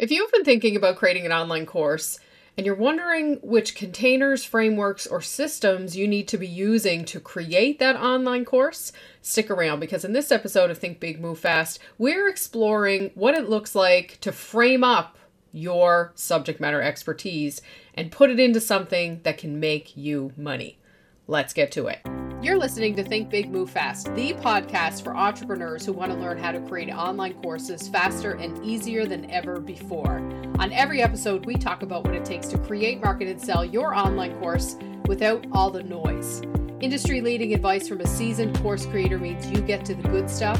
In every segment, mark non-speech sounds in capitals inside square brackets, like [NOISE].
If you've been thinking about creating an online course and you're wondering which containers, frameworks, or systems you need to be using to create that online course, stick around because in this episode of Think Big, Move Fast, we're exploring what it looks like to frame up your subject matter expertise and put it into something that can make you money. Let's get to it. You're listening to Think Big, Move Fast, the podcast for entrepreneurs who want to learn how to create online courses faster and easier than ever before. On every episode, we talk about what it takes to create, market, and sell your online course without all the noise. Industry leading advice from a seasoned course creator means you get to the good stuff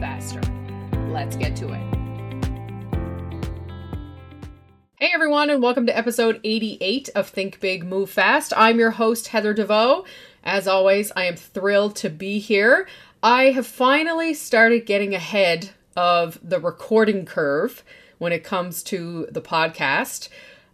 faster. Let's get to it. Hey everyone, and welcome to episode 88 of Think Big, Move Fast. I'm your host, Heather DeVoe. As always, I am thrilled to be here. I have finally started getting ahead of the recording curve when it comes to the podcast.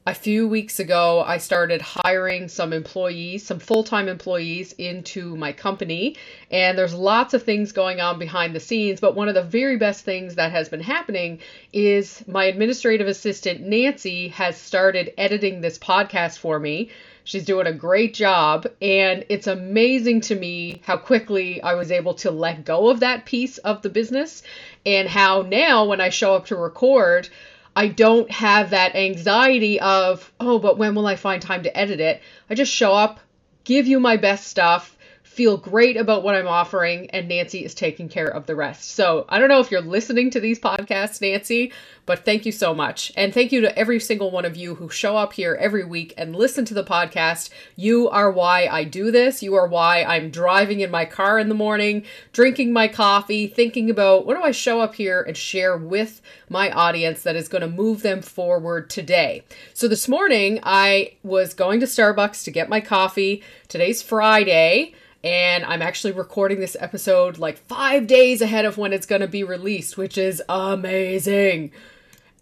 A few weeks ago, I started hiring some employees, some full time employees into my company. And there's lots of things going on behind the scenes. But one of the very best things that has been happening is my administrative assistant, Nancy, has started editing this podcast for me. She's doing a great job, and it's amazing to me how quickly I was able to let go of that piece of the business, and how now when I show up to record, I don't have that anxiety of, oh, but when will I find time to edit it? I just show up, give you my best stuff, feel great about what I'm offering, and Nancy is taking care of the rest. So I don't know if you're listening to these podcasts, Nancy, but thank you so much. And thank you to every single one of you who show up here every week and listen to the podcast. You are why I do this. You are why I'm driving in my car in the morning, drinking my coffee, thinking about what do I show up here and share with my audience that is going to move them forward today. So this morning, I was going to Starbucks to get my coffee. Today's Friday and I'm actually recording this episode like five days ahead of when it's going to be released, which is amazing.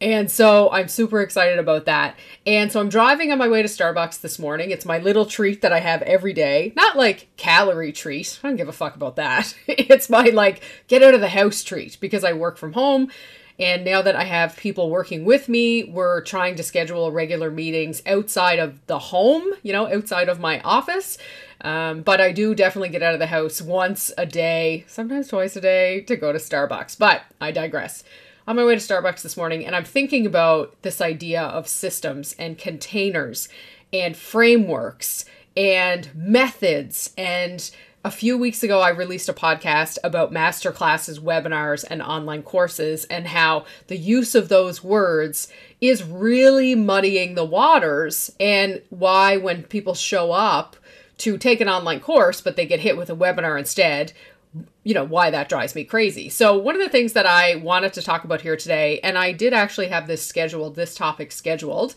And so I'm super excited about that. And so I'm driving on my way to Starbucks this morning. It's my little treat that I have every day. Not like calorie treat. I don't give a fuck about that. [LAUGHS] it's my like get out of the house treat because I work from home and now that I have people working with me, we're trying to schedule regular meetings outside of the home, you know, outside of my office. Um, but I do definitely get out of the house once a day, sometimes twice a day, to go to Starbucks. But I digress. On my way to Starbucks this morning, and I'm thinking about this idea of systems and containers and frameworks and methods and a few weeks ago, I released a podcast about master classes, webinars, and online courses, and how the use of those words is really muddying the waters, and why when people show up to take an online course, but they get hit with a webinar instead, you know, why that drives me crazy. So, one of the things that I wanted to talk about here today, and I did actually have this scheduled, this topic scheduled.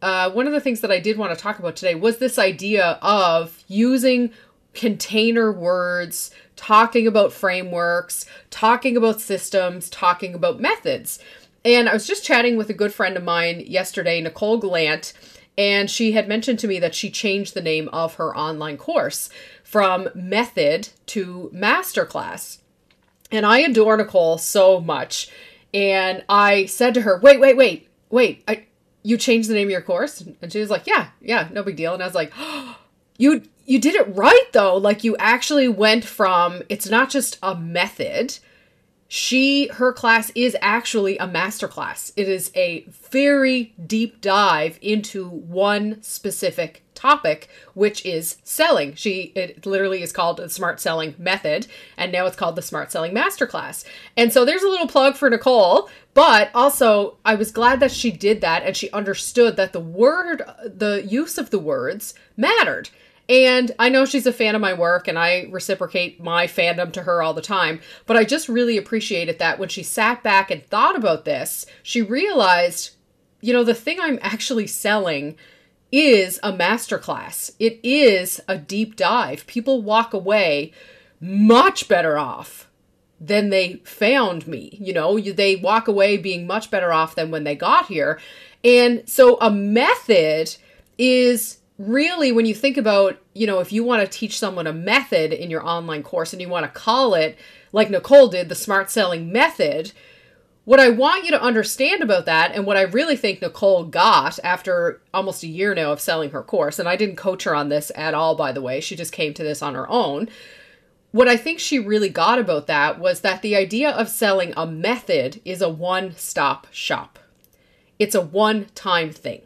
Uh, one of the things that I did want to talk about today was this idea of using container words, talking about frameworks, talking about systems, talking about methods. And I was just chatting with a good friend of mine yesterday, Nicole Glant, and she had mentioned to me that she changed the name of her online course from Method to Masterclass. And I adore Nicole so much. And I said to her, wait, wait, wait, wait, I, you changed the name of your course? And she was like, yeah, yeah, no big deal. And I was like, oh, [GASPS] you you did it right though. Like you actually went from it's not just a method. She her class is actually a master class. It is a very deep dive into one specific topic, which is selling. She it literally is called the smart selling method, and now it's called the smart selling masterclass. And so there's a little plug for Nicole, but also I was glad that she did that and she understood that the word the use of the words mattered. And I know she's a fan of my work and I reciprocate my fandom to her all the time, but I just really appreciated that when she sat back and thought about this, she realized, you know, the thing I'm actually selling is a masterclass. It is a deep dive. People walk away much better off than they found me. You know, they walk away being much better off than when they got here. And so a method is really when you think about you know if you want to teach someone a method in your online course and you want to call it like nicole did the smart selling method what I want you to understand about that, and what I really think Nicole got after almost a year now of selling her course, and I didn't coach her on this at all, by the way, she just came to this on her own. What I think she really got about that was that the idea of selling a method is a one stop shop, it's a one time thing,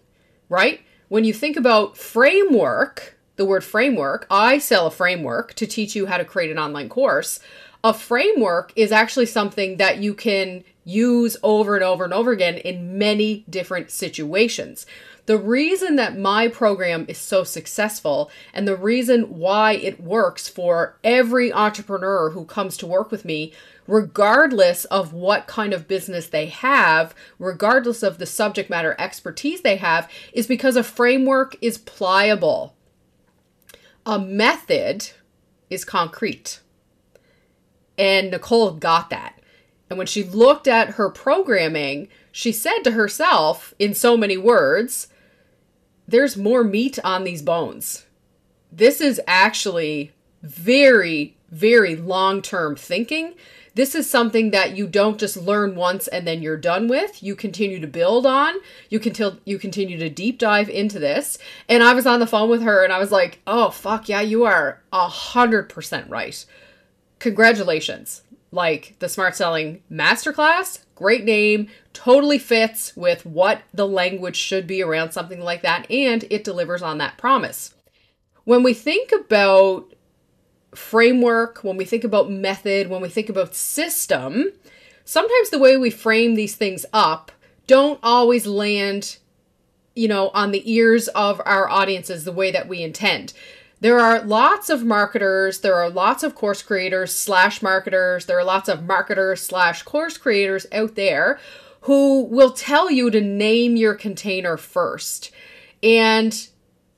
right? When you think about framework, the word framework, I sell a framework to teach you how to create an online course. A framework is actually something that you can use over and over and over again in many different situations. The reason that my program is so successful and the reason why it works for every entrepreneur who comes to work with me, regardless of what kind of business they have, regardless of the subject matter expertise they have, is because a framework is pliable. A method is concrete. And Nicole got that. And when she looked at her programming, she said to herself, in so many words, there's more meat on these bones. This is actually very, very long term thinking. This is something that you don't just learn once and then you're done with. You continue to build on. You can you continue to deep dive into this. And I was on the phone with her and I was like, "Oh fuck yeah, you are a hundred percent right. Congratulations! like the Smart Selling Masterclass. Great name, totally fits with what the language should be around something like that, and it delivers on that promise. When we think about framework, when we think about method, when we think about system, sometimes the way we frame these things up don't always land, you know, on the ears of our audiences the way that we intend there are lots of marketers there are lots of course creators slash marketers there are lots of marketers slash course creators out there who will tell you to name your container first. And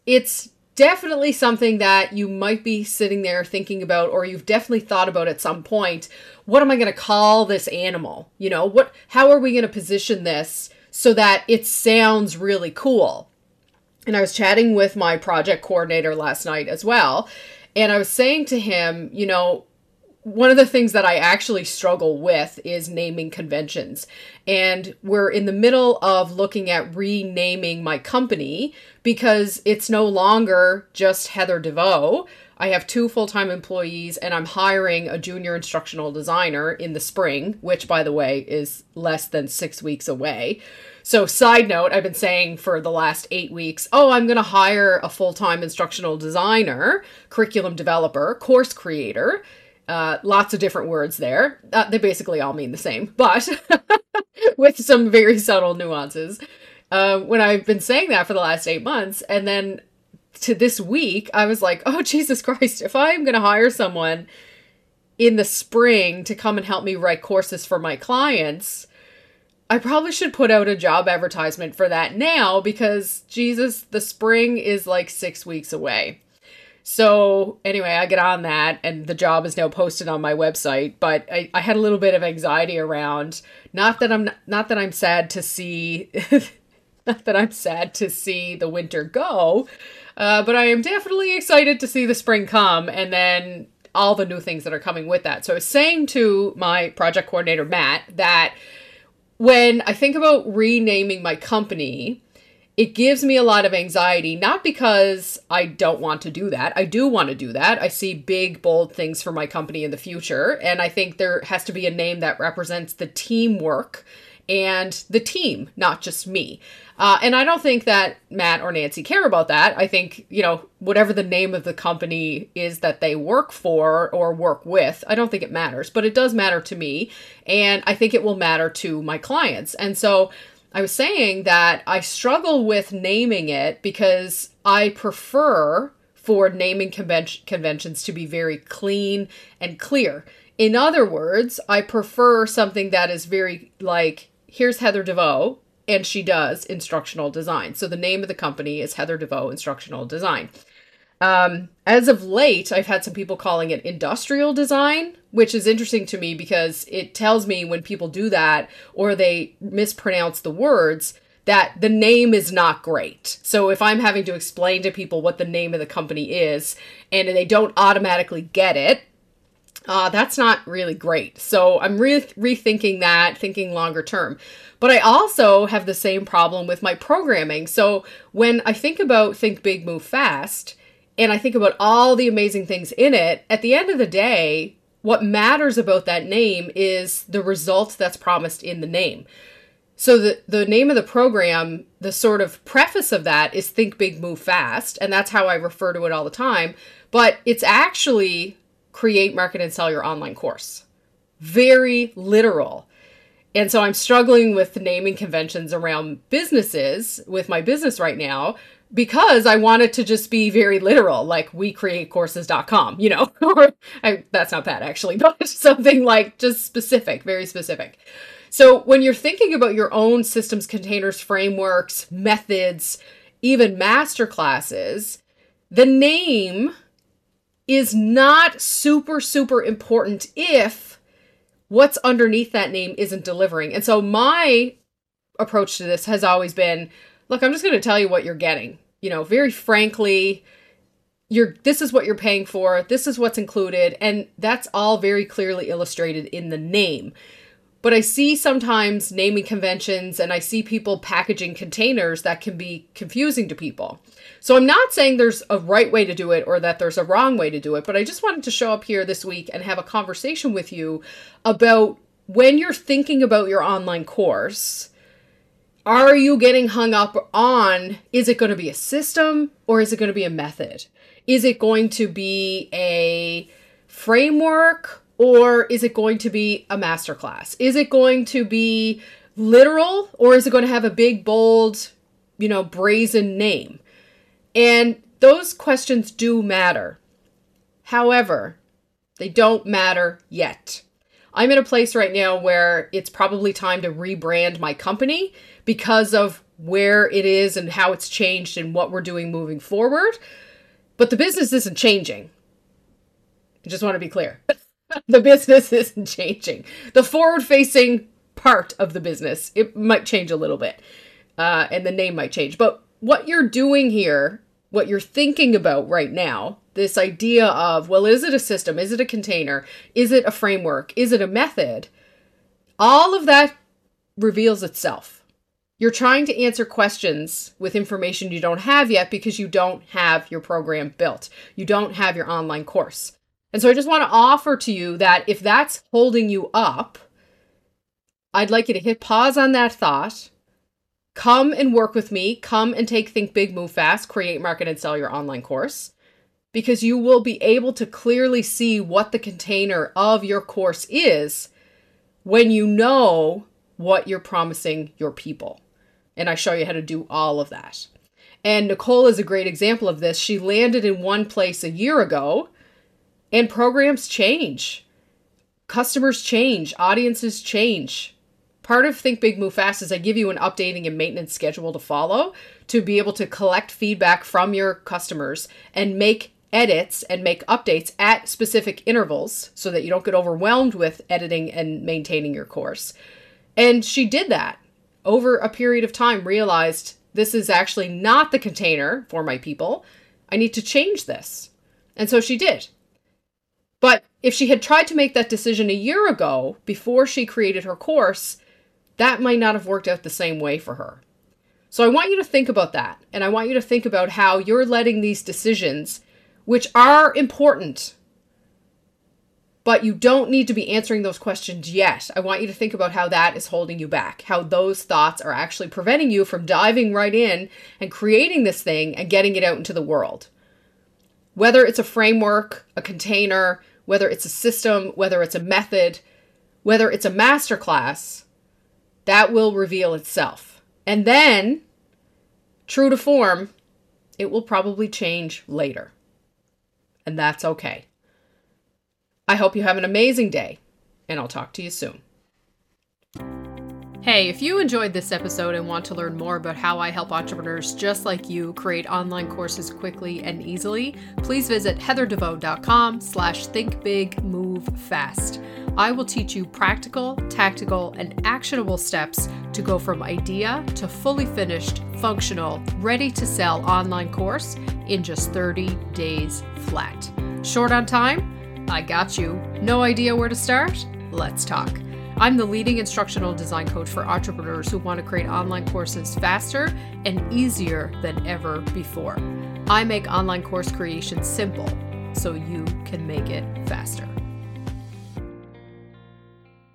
it's definitely something that you might be sitting there thinking about or you've definitely thought about at some point what am i going to call this animal? You know what how are we going to position this so that it sounds really cool and I was chatting with my project coordinator last night as well. And I was saying to him, you know, one of the things that I actually struggle with is naming conventions. And we're in the middle of looking at renaming my company because it's no longer just Heather DeVoe. I have two full time employees and I'm hiring a junior instructional designer in the spring, which, by the way, is less than six weeks away. So, side note, I've been saying for the last eight weeks, oh, I'm going to hire a full time instructional designer, curriculum developer, course creator. Uh, lots of different words there. Uh, they basically all mean the same, but [LAUGHS] with some very subtle nuances. Uh, when I've been saying that for the last eight months, and then to this week, I was like, oh, [LAUGHS] Jesus Christ, if I'm going to hire someone in the spring to come and help me write courses for my clients, I probably should put out a job advertisement for that now because Jesus, the spring is like six weeks away. So anyway, I get on that and the job is now posted on my website, but I, I had a little bit of anxiety around not that I'm not that I'm sad to see [LAUGHS] not that I'm sad to see the winter go, uh, but I am definitely excited to see the spring come and then all the new things that are coming with that. So I was saying to my project coordinator Matt that when I think about renaming my company, it gives me a lot of anxiety, not because I don't want to do that. I do want to do that. I see big, bold things for my company in the future. And I think there has to be a name that represents the teamwork and the team, not just me. Uh, and I don't think that Matt or Nancy care about that. I think, you know, whatever the name of the company is that they work for or work with, I don't think it matters, but it does matter to me. And I think it will matter to my clients. And so I was saying that I struggle with naming it because I prefer for naming conven- conventions to be very clean and clear. In other words, I prefer something that is very like here's Heather DeVoe, and she does instructional design. So the name of the company is Heather DeVoe Instructional Design. Um, as of late, I've had some people calling it industrial design, which is interesting to me because it tells me when people do that or they mispronounce the words that the name is not great. So if I'm having to explain to people what the name of the company is and they don't automatically get it, uh, that's not really great. So I'm re- rethinking that, thinking longer term. But I also have the same problem with my programming. So when I think about Think Big, Move Fast, and I think about all the amazing things in it, at the end of the day, what matters about that name is the result that's promised in the name. So the the name of the program, the sort of preface of that is think big move fast and that's how I refer to it all the time, but it's actually create market and sell your online course. Very literal. And so I'm struggling with naming conventions around businesses with my business right now because I wanted to just be very literal, like we create courses.com, you know, [LAUGHS] or I, that's not bad actually, [LAUGHS] but something like just specific, very specific. So when you're thinking about your own systems, containers, frameworks, methods, even master classes, the name is not super, super important if what's underneath that name isn't delivering. And so my approach to this has always been look, I'm just going to tell you what you're getting. You know, very frankly, you're this is what you're paying for, this is what's included, and that's all very clearly illustrated in the name. But I see sometimes naming conventions and I see people packaging containers that can be confusing to people. So I'm not saying there's a right way to do it or that there's a wrong way to do it, but I just wanted to show up here this week and have a conversation with you about when you're thinking about your online course. Are you getting hung up on is it going to be a system or is it going to be a method? Is it going to be a framework or is it going to be a masterclass? Is it going to be literal or is it going to have a big, bold, you know, brazen name? And those questions do matter. However, they don't matter yet. I'm in a place right now where it's probably time to rebrand my company because of where it is and how it's changed and what we're doing moving forward. But the business isn't changing. I just want to be clear. [LAUGHS] the business isn't changing. The forward facing part of the business, it might change a little bit. Uh, and the name might change. But what you're doing here, what you're thinking about right now, this idea of, well, is it a system? Is it a container? Is it a framework? Is it a method? All of that reveals itself. You're trying to answer questions with information you don't have yet because you don't have your program built. You don't have your online course. And so I just want to offer to you that if that's holding you up, I'd like you to hit pause on that thought. Come and work with me. Come and take Think Big, Move Fast, create, market, and sell your online course because you will be able to clearly see what the container of your course is when you know what you're promising your people. And I show you how to do all of that. And Nicole is a great example of this. She landed in one place a year ago and programs change, customers change, audiences change. Part of Think Big Move Fast is I give you an updating and maintenance schedule to follow to be able to collect feedback from your customers and make edits and make updates at specific intervals so that you don't get overwhelmed with editing and maintaining your course. And she did that over a period of time, realized this is actually not the container for my people. I need to change this. And so she did. But if she had tried to make that decision a year ago, before she created her course, that might not have worked out the same way for her. So I want you to think about that. And I want you to think about how you're letting these decisions, which are important, but you don't need to be answering those questions yet. I want you to think about how that is holding you back, how those thoughts are actually preventing you from diving right in and creating this thing and getting it out into the world. Whether it's a framework, a container, whether it's a system, whether it's a method, whether it's a masterclass, that will reveal itself. And then, true to form, it will probably change later. And that's okay. I hope you have an amazing day, and I'll talk to you soon. Hey, if you enjoyed this episode and want to learn more about how I help entrepreneurs just like you create online courses quickly and easily, please visit heatherdevoe.com slash thinkbigmovefast. I will teach you practical, tactical, and actionable steps to go from idea to fully finished, functional, ready to sell online course in just 30 days flat. Short on time? I got you. No idea where to start? Let's talk. I'm the leading instructional design coach for entrepreneurs who want to create online courses faster and easier than ever before. I make online course creation simple so you can make it faster.